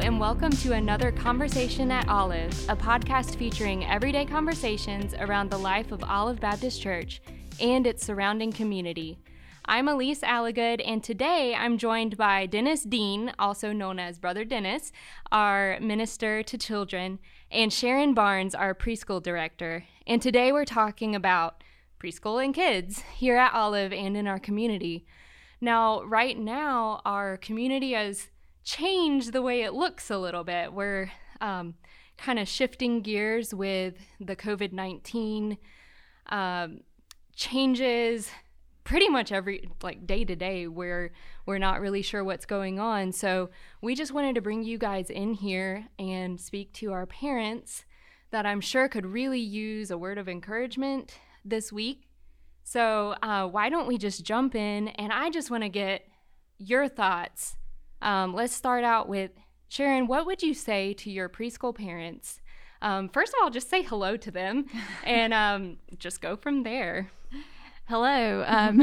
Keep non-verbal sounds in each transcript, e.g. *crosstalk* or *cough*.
and welcome to another Conversation at Olive, a podcast featuring everyday conversations around the life of Olive Baptist Church and its surrounding community. I'm Elise Alligood, and today I'm joined by Dennis Dean, also known as Brother Dennis, our minister to children, and Sharon Barnes, our preschool director. And today we're talking about preschool and kids here at Olive and in our community. Now, right now, our community has changed the way it looks a little bit. We're um, kind of shifting gears with the COVID 19 um, changes pretty much every like day to day. Where we're not really sure what's going on. So we just wanted to bring you guys in here and speak to our parents that i'm sure could really use a word of encouragement this week. So uh, why don't we just jump in? And i just want to get your thoughts um, let's start out with sharon what would you say to your preschool parents um, first of all just say hello to them *laughs* and um, just go from there Hello. Um,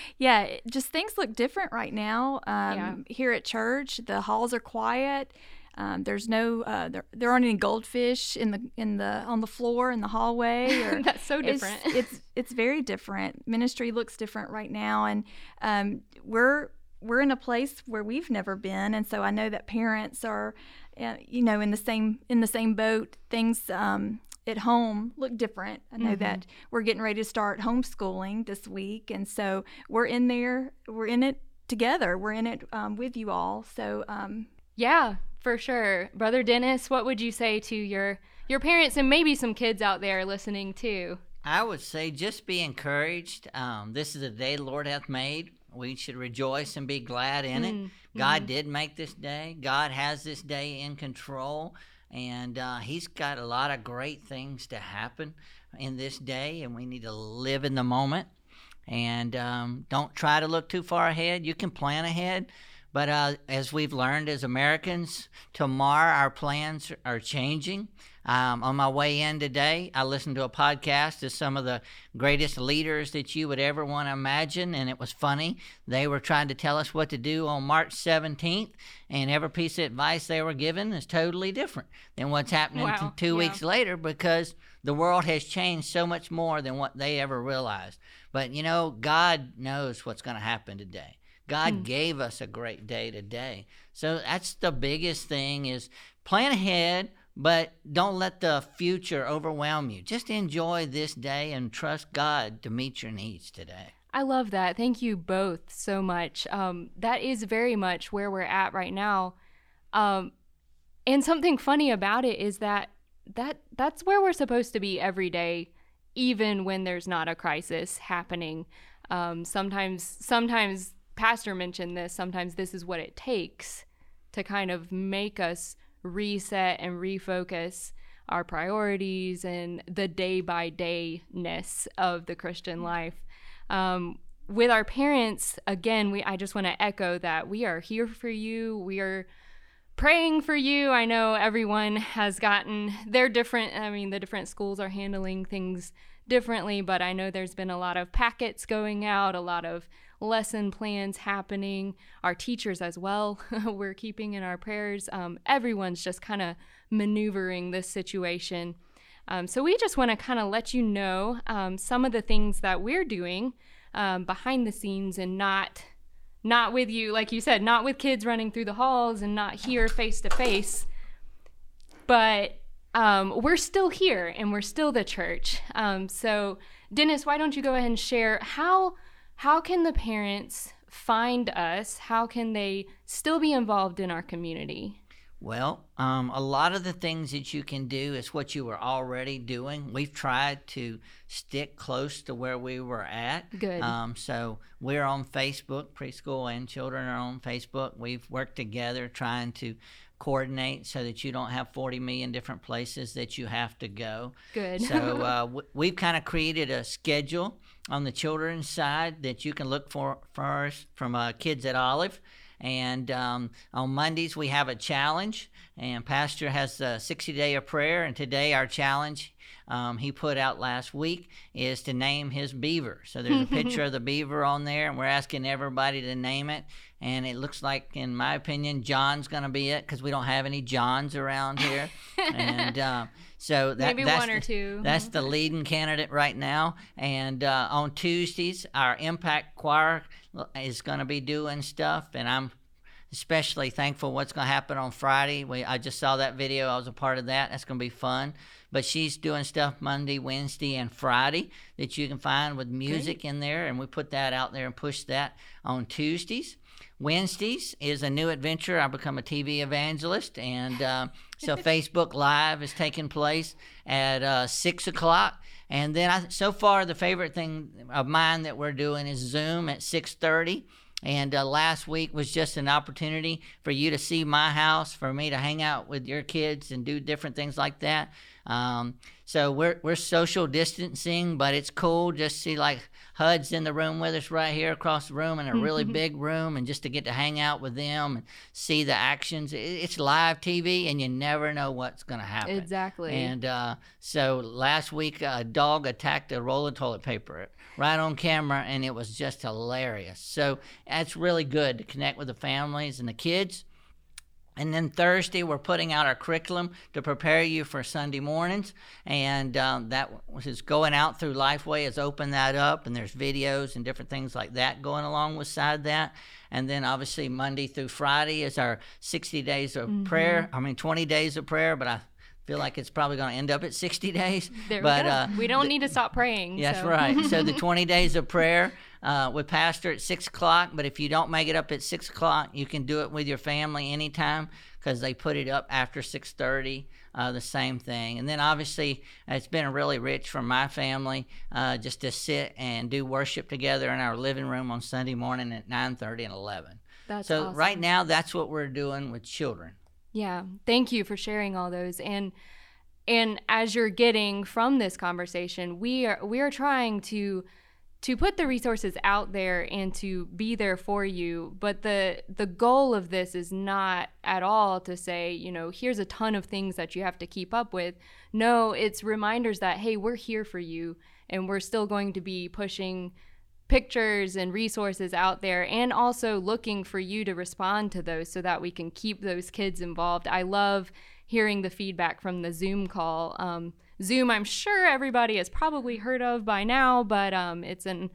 *laughs* yeah, just things look different right now. Um, yeah. Here at church, the halls are quiet. Um, there's no uh, there, there aren't any goldfish in the in the on the floor in the hallway. *laughs* Or, That's so different. It's, it's, it's very different. Ministry looks different right now, and um, we're we're in a place where we've never been, and so I know that parents are, uh, you know, in the same in the same boat. Things um, at home look different. I know mm-hmm. that we're getting ready to start homeschooling this week, and so we're in there. We're in it together. We're in it um, with you all. So um, yeah, for sure, brother Dennis. What would you say to your your parents and maybe some kids out there listening too? I would say just be encouraged. Um, this is a day the Lord hath made. We should rejoice and be glad in it. Mm-hmm. God did make this day. God has this day in control and uh, he's got a lot of great things to happen in this day, and we need to live in the moment. And um, don't try to look too far ahead. You can plan ahead, but uh, as we've learned as Americans, tomorrow our plans are changing. Um, on my way in today, I listened to a podcast of some of the greatest leaders that you would ever want to imagine, and it was funny. They were trying to tell us what to do on March 17th, and every piece of advice they were given is totally different than what's happening wow. t- two yeah. weeks later because the world has changed so much more than what they ever realized. But you know, God knows what's going to happen today. God hmm. gave us a great day today. So that's the biggest thing is plan ahead but don't let the future overwhelm you. Just enjoy this day and trust God to meet your needs today. I love that. Thank you both so much. Um, that is very much where we're at right now. Um, and something funny about it is that that that's where we're supposed to be every day, even when there's not a crisis happening. Um, sometimes, sometimes Pastor mentioned this. Sometimes this is what it takes to kind of make us reset and refocus our priorities and the day by dayness of the Christian life. Um, with our parents, again, we I just want to echo that we are here for you. We are praying for you. I know everyone has gotten their different. I mean, the different schools are handling things differently, but I know there's been a lot of packets going out, a lot of lesson plans happening, our teachers as well, *laughs* we're keeping in our prayers. Um, everyone's just kind of maneuvering this situation. Um, so we just want to kind of let you know um, some of the things that we're doing um, behind the scenes and not not with you like you said not with kids running through the halls and not here face to face but um, we're still here and we're still the church um, so dennis why don't you go ahead and share how how can the parents find us? How can they still be involved in our community? Well, um, a lot of the things that you can do is what you were already doing. We've tried to stick close to where we were at. Good. Um, so we're on Facebook, preschool and children are on Facebook. We've worked together trying to coordinate so that you don't have 40 million different places that you have to go. Good. so *laughs* uh, w- we've kind of created a schedule on the children's side that you can look for first from uh, Kids at Olive. And um, on Mondays, we have a challenge, and Pastor has a 60 day of prayer. And today, our challenge um, he put out last week is to name his beaver. So there's a *laughs* picture of the beaver on there, and we're asking everybody to name it. And it looks like, in my opinion, John's going to be it because we don't have any Johns around here. *laughs* and uh, so that, maybe that's one or the, two. That's the leading candidate right now. And uh, on Tuesdays, our Impact Choir is going to be doing stuff, and I'm especially thankful what's going to happen on Friday. We I just saw that video. I was a part of that. That's going to be fun. But she's doing stuff Monday, Wednesday, and Friday that you can find with music Great. in there, and we put that out there and push that on Tuesdays. Wednesdays is a new adventure. I become a TV evangelist, and uh, so *laughs* Facebook Live is taking place at uh, six o'clock. And then, I, so far, the favorite thing of mine that we're doing is Zoom at six thirty. And uh, last week was just an opportunity for you to see my house, for me to hang out with your kids and do different things like that. Um, so we're we're social distancing, but it's cool just to see like HUD's in the room with us right here across the room in a really mm-hmm. big room, and just to get to hang out with them and see the actions. It's live TV, and you never know what's going to happen. Exactly. And uh, so last week, a dog attacked a roll of toilet paper right on camera, and it was just hilarious. So that's really good to connect with the families and the kids. And then Thursday, we're putting out our curriculum to prepare you for Sunday mornings. And um, that is going out through Lifeway, has opened that up, and there's videos and different things like that going along with side that. And then obviously, Monday through Friday is our 60 days of mm-hmm. prayer. I mean, 20 days of prayer, but I feel like it's probably going to end up at 60 *laughs* days. There but we, uh, we don't need to stop praying. That's so. right. So the *laughs* 20 days of prayer uh, with Pastor at 6 o'clock. But if you don't make it up at 6 o'clock, you can do it with your family anytime because they put it up after 6.30. Uh, the same thing. And then obviously, it's been really rich for my family uh, just to sit and do worship together in our living room on Sunday morning at 9:30 and 11. That's so awesome. right now, that's what we're doing with children. Yeah. Thank you for sharing all those. And and as you're getting from this conversation, we are we are trying to to put the resources out there and to be there for you but the the goal of this is not at all to say you know here's a ton of things that you have to keep up with no it's reminders that hey we're here for you and we're still going to be pushing pictures and resources out there and also looking for you to respond to those so that we can keep those kids involved. I love hearing the feedback from the Zoom call. Um, Zoom, I'm sure everybody has probably heard of by now, but um, it's an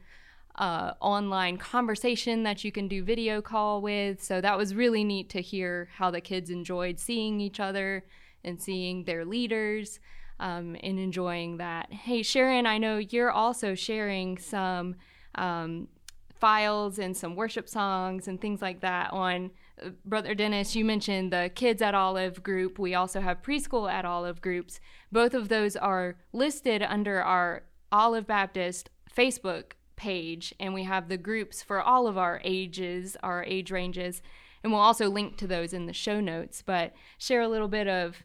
uh, online conversation that you can do video call with. So that was really neat to hear how the kids enjoyed seeing each other and seeing their leaders um, and enjoying that. Hey, Sharon, I know you're also sharing some um, files and some worship songs and things like that on uh, Brother Dennis, you mentioned the Kids at Olive group. We also have Preschool at Olive groups. Both of those are listed under our Olive Baptist Facebook page, and we have the groups for all of our ages, our age ranges, and we'll also link to those in the show notes. But share a little bit of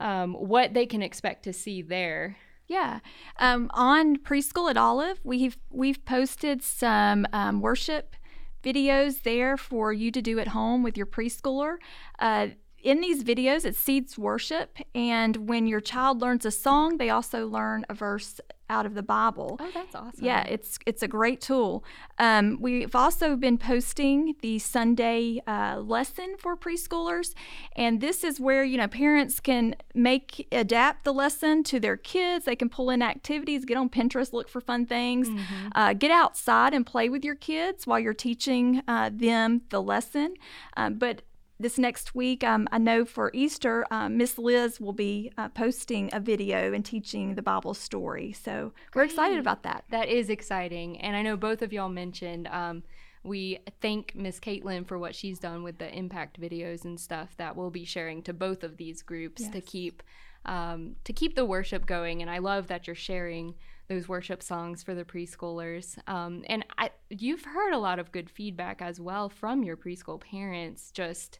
um, what they can expect to see there. Yeah, um, on preschool at Olive, we've we've posted some um, worship videos there for you to do at home with your preschooler. Uh, in these videos, it seeds worship, and when your child learns a song, they also learn a verse out of the Bible. Oh, that's awesome! Yeah, it's it's a great tool. Um, we've also been posting the Sunday uh, lesson for preschoolers, and this is where you know parents can make adapt the lesson to their kids. They can pull in activities, get on Pinterest, look for fun things, mm-hmm. uh, get outside and play with your kids while you're teaching uh, them the lesson. Um, but this next week, um, I know for Easter, um, Miss Liz will be uh, posting a video and teaching the Bible story. So Great. we're excited about that. That is exciting. And I know both of y'all mentioned um, we thank Miss Caitlin for what she's done with the impact videos and stuff that we'll be sharing to both of these groups yes. to keep um, to keep the worship going. And I love that you're sharing those worship songs for the preschoolers. Um, and I, you've heard a lot of good feedback as well from your preschool parents. Just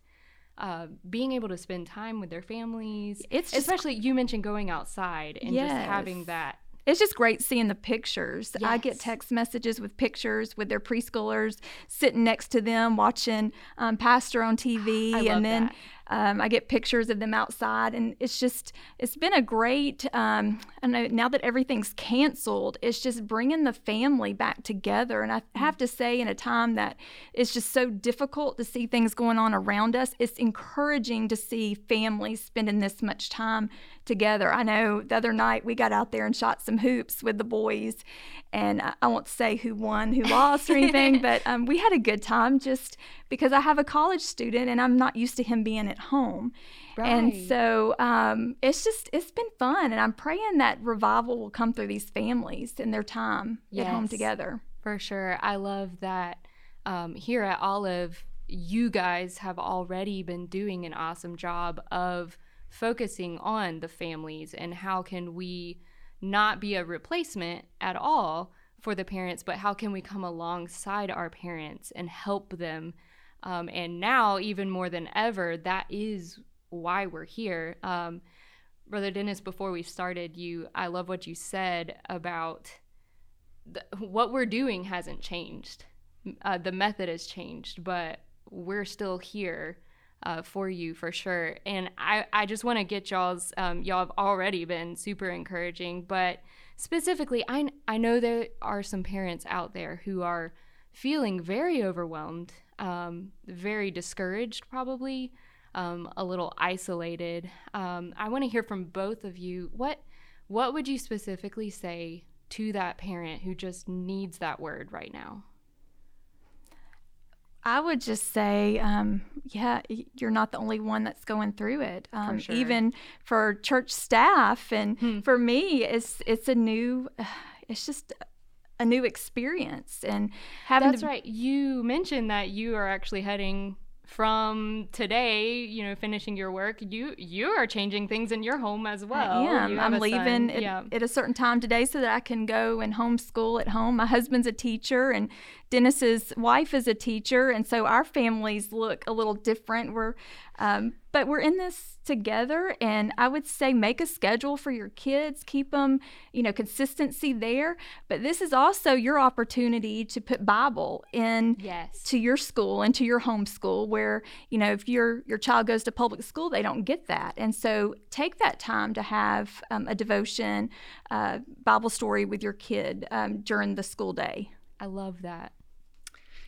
uh, being able to spend time with their families. It's just, especially you mentioned going outside and yes. just having that it's just great seeing the pictures. I get text messages with pictures with their preschoolers sitting next to them watching um, Pastor on TV, and then that. Um, I get pictures of them outside, and it's just it's been a great. Um, I know now that everything's canceled, it's just bringing the family back together. And I have to say, in a time that it's just so difficult to see things going on around us, it's encouraging to see families spending this much time together. I know the other night we got out there and shot some hoops with the boys, and I, I won't say who won, who lost, or anything, *laughs* but um, we had a good time just because I have a college student and I'm not used to him being at home. And so um, it's just, it's been fun. And I'm praying that revival will come through these families in their time at home together. For sure. I love that um, here at Olive, you guys have already been doing an awesome job of focusing on the families and how can we not be a replacement at all for the parents, but how can we come alongside our parents and help them? Um, and now, even more than ever, that is why we're here. Um, Brother Dennis, before we started, you, I love what you said about what we're doing hasn't changed. Uh, the method has changed, but we're still here uh, for you for sure. And I, I just want to get y'all's, um, y'all have already been super encouraging, but specifically, I, I know there are some parents out there who are feeling very overwhelmed, um, very discouraged, probably. Um, a little isolated. Um, I want to hear from both of you. What what would you specifically say to that parent who just needs that word right now? I would just say, um, yeah, you're not the only one that's going through it. Um, sure. Even for church staff, and Hmm. for me, it's it's a new, *sighs* it's just a new experience, and having That's to, right. You mentioned that you are actually heading from today, you know, finishing your work. You you are changing things in your home as well. I am. I'm leaving at, yeah. at a certain time today so that I can go and homeschool at home. My husband's a teacher, and Dennis's wife is a teacher, and so our families look a little different. We're, um, but we're in this together, and I would say make a schedule for your kids. Keep them, you know, consistency there. But this is also your opportunity to put Bible in Yes. to your school and to your homeschool where you know if your your child goes to public school they don't get that and so take that time to have um, a devotion uh, bible story with your kid um, during the school day I love that.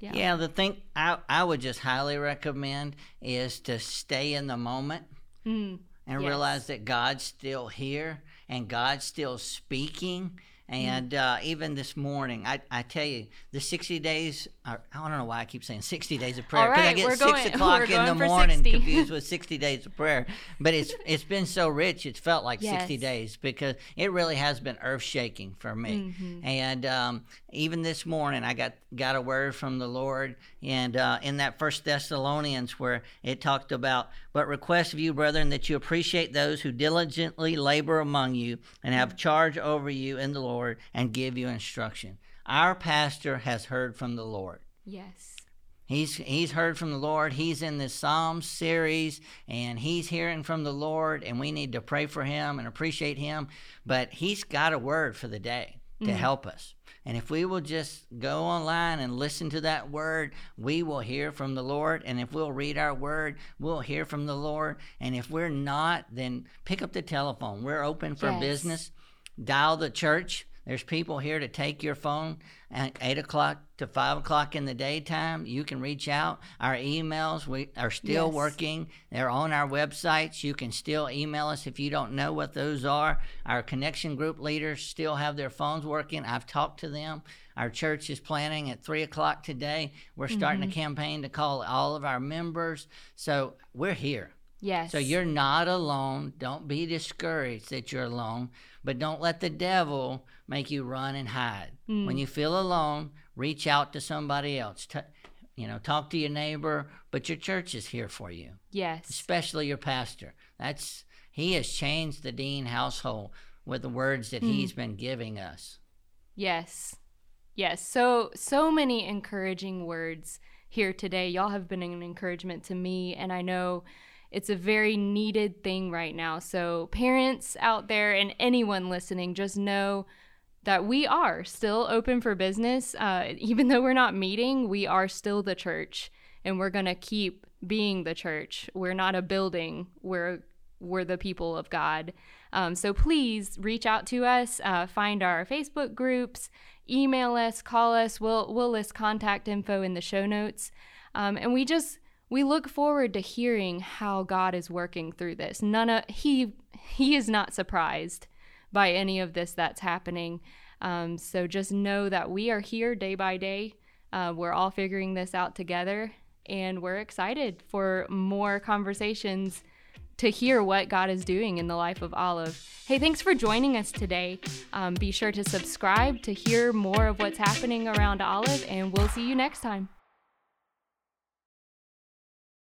Yeah. Yeah, the thing I, I would just highly recommend is to stay in the moment Mm. and Yes. realize that God's still here and God's still speaking. Mm. And uh, even this morning, I, I tell you, the 60 days, I I don't know why I keep saying 60 days of prayer. All 'cause I get we're 6 going- *laughs* o'clock in the morning 60. confused with *laughs* 60 days of prayer. But it's it's been so rich, it's felt like 60 days because it really has been earth shaking for me. Mm-hmm. And um, even this morning, I got, got a word from the Lord. And uh, in that First Thessalonians, where it talked about, but request of you, brethren, that you appreciate those who diligently labor among you and have charge over you in the Lord and give you instruction. Our pastor has heard from the Lord. Yes. He's he's heard from the Lord. He's in this Psalm series and he's hearing from the Lord and we need to pray for him and appreciate him, but he's got a word for the day to mm-hmm. help us. And if we will just go online and listen to that word, we will hear from the Lord. And if we'll read our word, we'll hear from the Lord. And if we're not, then pick up the telephone. We're open for Yes. business. Dial the church. There's people here to take your phone at 8 o'clock to 5 o'clock in the daytime. You can reach out. Our emails we are still Yes. working. They're on our websites. You can still email us if you don't know what those are. Our connection group leaders still have their phones working. I've talked to them. Our church is planning at 3 o'clock today. We're starting a mm-hmm. campaign to call all of our members. So we're here. Yes. So you're not alone. Don't be discouraged that you're alone, but don't let the devil make you run and hide. Hmm. When you feel alone, reach out to somebody else. T- you know, talk to your neighbor, but your church is here for you, yes. especially your pastor. That's he has changed the Dean household with the words that he's hmm. been giving us. Yes. Yes. So so many encouraging words here today. Y'all have been an encouragement to me and I know it's a very needed thing right now. So parents out there and anyone listening, just know that we are still open for business. Uh, *laughs* even though we're not meeting, we are still the church, and we're gonna keep being the church. We're not a building. We're we're the people of God. Um, so please reach out to us. Uh, find our Facebook groups, email us, call us. We'll we'll list contact info in the show notes. Um, and we just we look forward to hearing how God is working through this. None of he he is not surprised by any of this that's happening. Um, so just know that we are here day by day. Uh, we're all figuring this out together, and we're excited for more conversations to hear what God is doing in the life of Olive. Hey, thanks for joining us today. Um, be sure to subscribe to hear more of what's happening around Olive, and we'll see you next time.